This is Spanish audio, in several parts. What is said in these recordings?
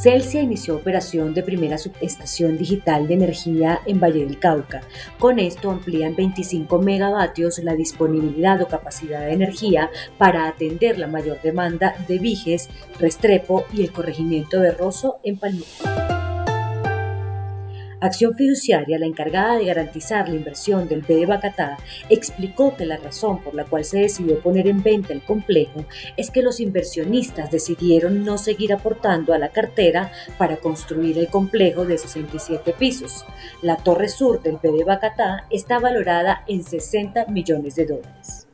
Celsia inició operación de primera subestación digital de energía en Valle del Cauca. Con esto amplían 25 megavatios la disponibilidad o capacidad de energía para atender la mayor demanda de Viges, Restrepo y el corregimiento de Rosso en Palmira. Acción Fiduciaria, la encargada de garantizar la inversión del B de Bacatá, explicó que la razón por la cual se decidió poner en venta el complejo es que los inversionistas decidieron no seguir aportando a la cartera para construir el complejo de 67 pisos. La torre sur del B de Bacatá está valorada en 60 millones de dólares.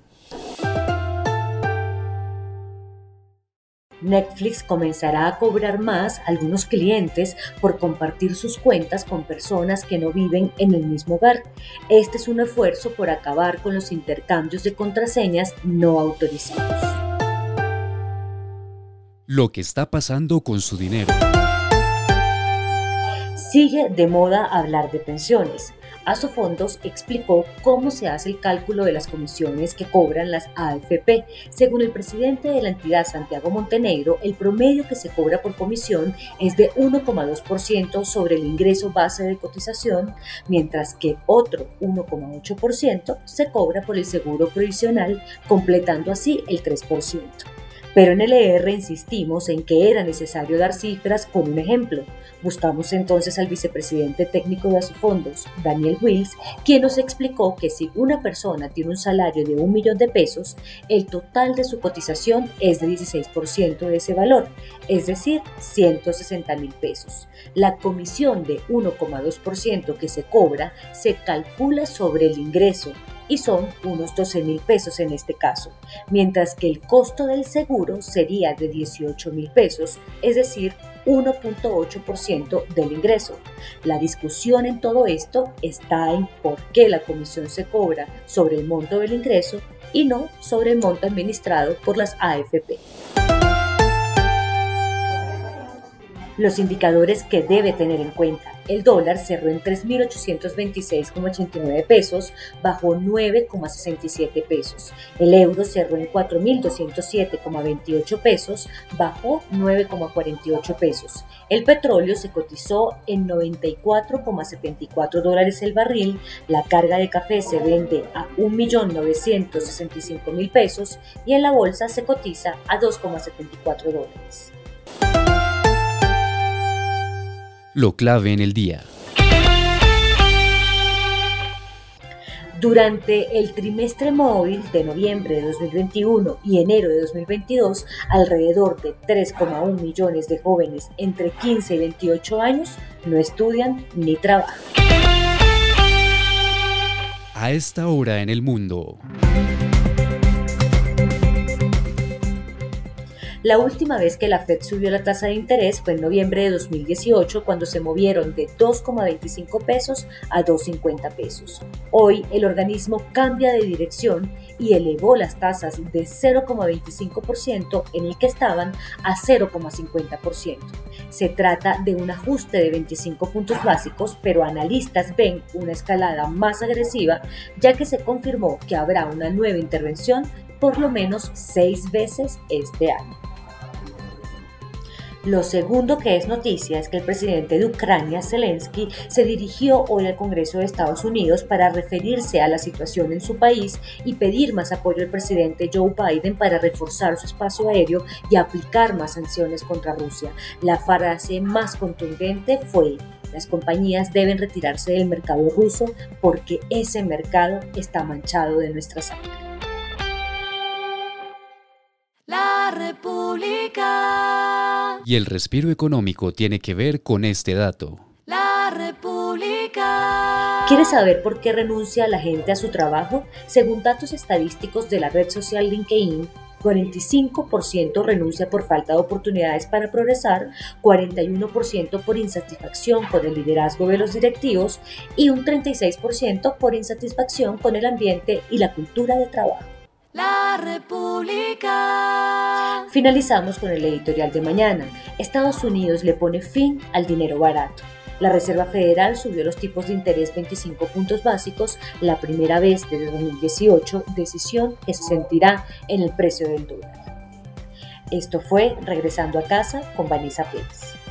Netflix comenzará a cobrar más a algunos clientes por compartir sus cuentas con personas que no viven en el mismo hogar. Este es un esfuerzo por acabar con los intercambios de contraseñas no autorizados. Lo que está pasando con su dinero. Sigue de moda hablar de pensiones. Asofondos explicó cómo se hace el cálculo de las comisiones que cobran las AFP. Según el presidente de la entidad, Santiago Montenegro, el promedio que se cobra por comisión es de 1,2% sobre el ingreso base de cotización, mientras que otro 1,8% se cobra por el seguro provisional, completando así el 3%. Pero en el ER insistimos en que era necesario dar cifras con un ejemplo. Buscamos entonces al vicepresidente técnico de Asofondos, Daniel Wills, quien nos explicó que si una persona tiene un salario de un millón de pesos, el total de su cotización es de 16% de ese valor, es decir, 160 mil pesos. La comisión de 1,2% que se cobra se calcula sobre el ingreso y son unos 12 mil pesos en este caso, mientras que el costo del seguro sería de 18 mil pesos, es decir, 1.8% del ingreso. La discusión en todo esto está en por qué la comisión se cobra sobre el monto del ingreso y no sobre el monto administrado por las AFP. Los indicadores que debe tener en cuenta. El dólar cerró en 3.826,89 pesos, bajó 9,67 pesos. El euro cerró en 4.207,28 pesos, bajó 9,48 pesos. El petróleo se cotizó en 94,74 dólares el barril. La carga de café se vende a 1.965.000 pesos y en la bolsa se cotiza a 2,74 dólares. Lo clave en el día. Durante el trimestre móvil de noviembre de 2021 y enero de 2022, alrededor de 3,1 millones de jóvenes entre 15 y 28 años no estudian ni trabajan. A esta hora en el mundo. La última vez que la Fed subió la tasa de interés fue en noviembre de 2018 cuando se movieron de 2,25 pesos a 2,50 pesos. Hoy el organismo cambia de dirección y elevó las tasas de 0,25% en el que estaban a 0,50%. Se trata de un ajuste de 25 puntos básicos, pero analistas ven una escalada más agresiva ya que se confirmó que habrá una nueva intervención por lo menos seis veces este año. Lo segundo que es noticia es que el presidente de Ucrania, Zelensky, se dirigió hoy al Congreso de Estados Unidos para referirse a la situación en su país y pedir más apoyo al presidente Joe Biden para reforzar su espacio aéreo y aplicar más sanciones contra Rusia. La frase más contundente fue las compañías deben retirarse del mercado ruso porque ese mercado está manchado de nuestra sangre. República. Y el respiro económico tiene que ver con este dato. La República. ¿Quieres saber por qué renuncia la gente a su trabajo? Según datos estadísticos de la red social LinkedIn, 45% renuncia por falta de oportunidades para progresar, 41% por insatisfacción con el liderazgo de los directivos y un 36% por insatisfacción con el ambiente y la cultura de trabajo. La República. Finalizamos con el editorial de mañana. Estados Unidos le pone fin al dinero barato. La Reserva Federal subió los tipos de interés 25 puntos básicos la primera vez desde 2018, decisión que se sentirá en el precio del dólar. Esto fue Regresando a casa con Vanessa Pérez.